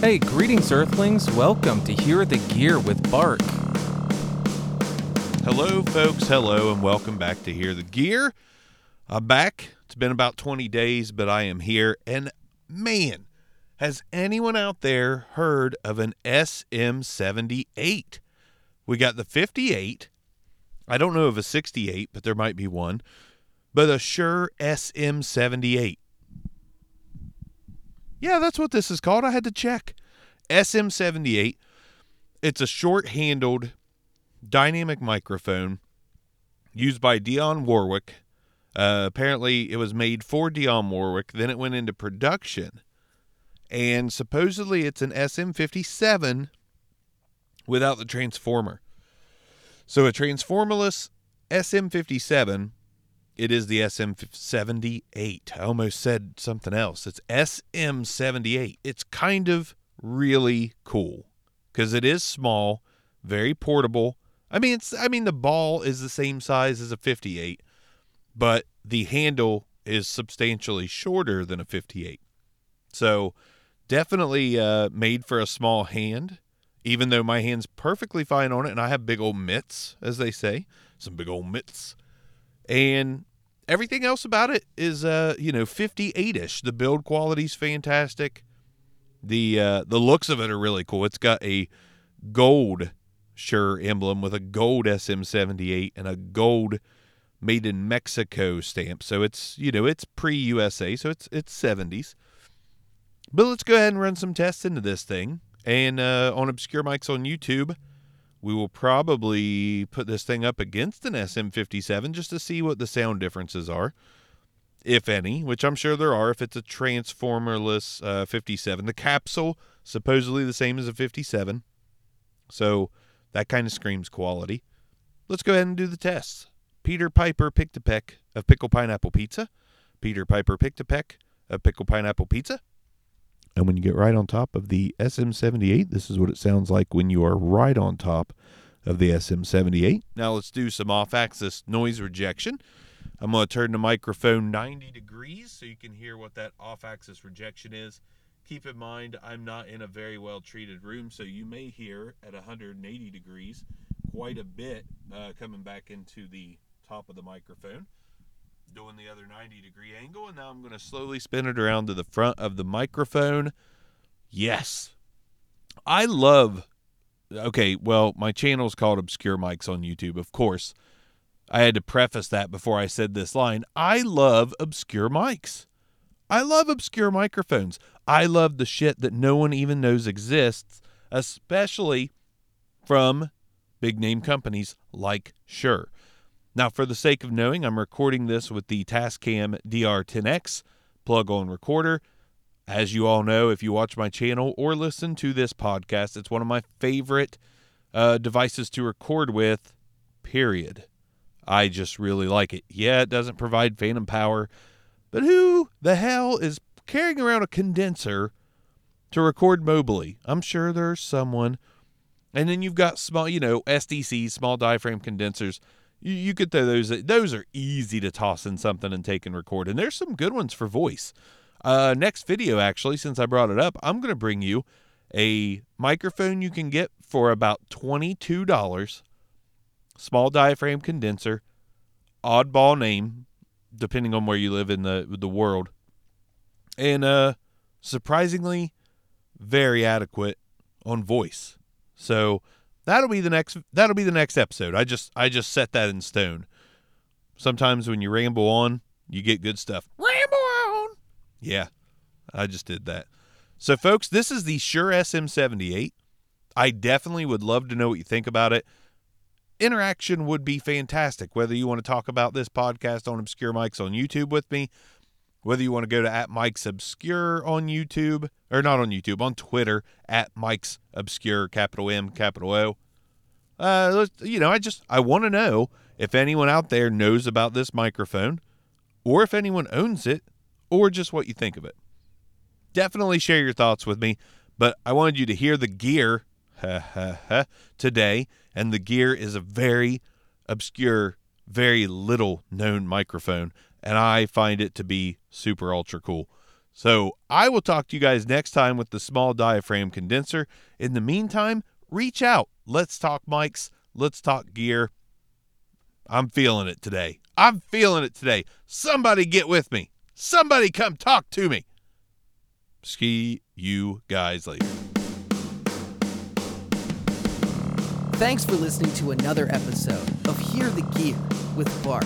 Hey, greetings, Earthlings. Welcome to Hear the Gear with Bart. Hello, folks. Hello, and welcome back to Hear the Gear. I'm back. It's been about 20 days, but I am here. And man, has anyone out there heard of an SM78? We got the 58. I don't know of a 68, but there might be one. But a Shure SM78. Yeah, that's what this is called. I had to check. SM78. It's a short handled dynamic microphone used by Dionne Warwick. Uh, apparently, it was made for Dionne Warwick. Then it went into production. And supposedly, it's an SM57 without the transformer. So, a transformerless SM57 it is the SM78. I almost said something else. It's SM78. It's kind of really cool because it is small, very portable. I mean, it's I mean the ball is the same size as a 58, but the handle is substantially shorter than a 58. So, definitely uh, made for a small hand. Even though my hand's perfectly fine on it, and I have big old mitts, as they say, some big old mitts and everything else about it is uh you know 58ish the build quality's fantastic. The uh the looks of it are really cool. It's got a gold Shure emblem with a gold SM78 and a gold made in Mexico stamp. So it's you know it's pre-USA so it's it's 70s but let's go ahead and run some tests into this thing. And uh on obscure mics on YouTube we will probably put this thing up against an SM57 just to see what the sound differences are, if any, which I'm sure there are if it's a transformerless uh, 57. The capsule, supposedly the same as a 57. So that kind of screams quality. Let's go ahead and do the tests. Peter Piper picked a peck of pickle pineapple pizza. Peter Piper picked a peck of pickle pineapple pizza. And when you get right on top of the SM78, this is what it sounds like when you are right on top of the SM78. Now let's do some off axis noise rejection. I'm going to turn the microphone 90 degrees so you can hear what that off axis rejection is. Keep in mind, I'm not in a very well treated room, so you may hear at 180 degrees quite a bit uh, coming back into the top of the microphone doing the other 90 degree angle. And now I'm going to slowly spin it around to the front of the microphone. Yes. I love. Okay, well, my channel is called Obscure Mics on YouTube, of course. I had to preface that before I said this line. I love obscure mics. I love obscure microphones. I love the shit that no one even knows exists, especially from big name companies like Shure. Now, for the sake of knowing, I'm recording this with the Tascam DR10X plug on recorder. As you all know, if you watch my channel or listen to this podcast, it's one of my favorite uh, devices to record with, period. I just really like it. Yeah, it doesn't provide phantom power, but who the hell is carrying around a condenser to record mobily? I'm sure there's someone. And then you've got small, you know, SDCs, small diaphragm condensers you, you could throw those. Those are easy to toss in something and take and record. And there's some good ones for voice. Uh, next video, actually, since I brought it up, I'm going to bring you a microphone you can get for about $22. Small diaphragm condenser, oddball name, depending on where you live in the the world, and uh, surprisingly, very adequate on voice. So That'll be the next that'll be the next episode. I just I just set that in stone. Sometimes when you ramble on, you get good stuff. Ramble on. Yeah. I just did that. So folks, this is the Shure SM78. I definitely would love to know what you think about it. Interaction would be fantastic. Whether you want to talk about this podcast on Obscure Mics on YouTube with me, whether you want to go to at Mike's Obscure on YouTube, or not on YouTube, on Twitter, at Mike's Obscure, capital M, capital O. Uh, you know, I just, I want to know if anyone out there knows about this microphone, or if anyone owns it, or just what you think of it. Definitely share your thoughts with me, but I wanted you to hear the gear today, and the gear is a very obscure, very little known microphone and I find it to be super ultra cool. So I will talk to you guys next time with the small diaphragm condenser. In the meantime, reach out. Let's talk mics. Let's talk gear. I'm feeling it today. I'm feeling it today. Somebody get with me. Somebody come talk to me. Ski you guys later. Thanks for listening to another episode of Hear the Gear with Bart.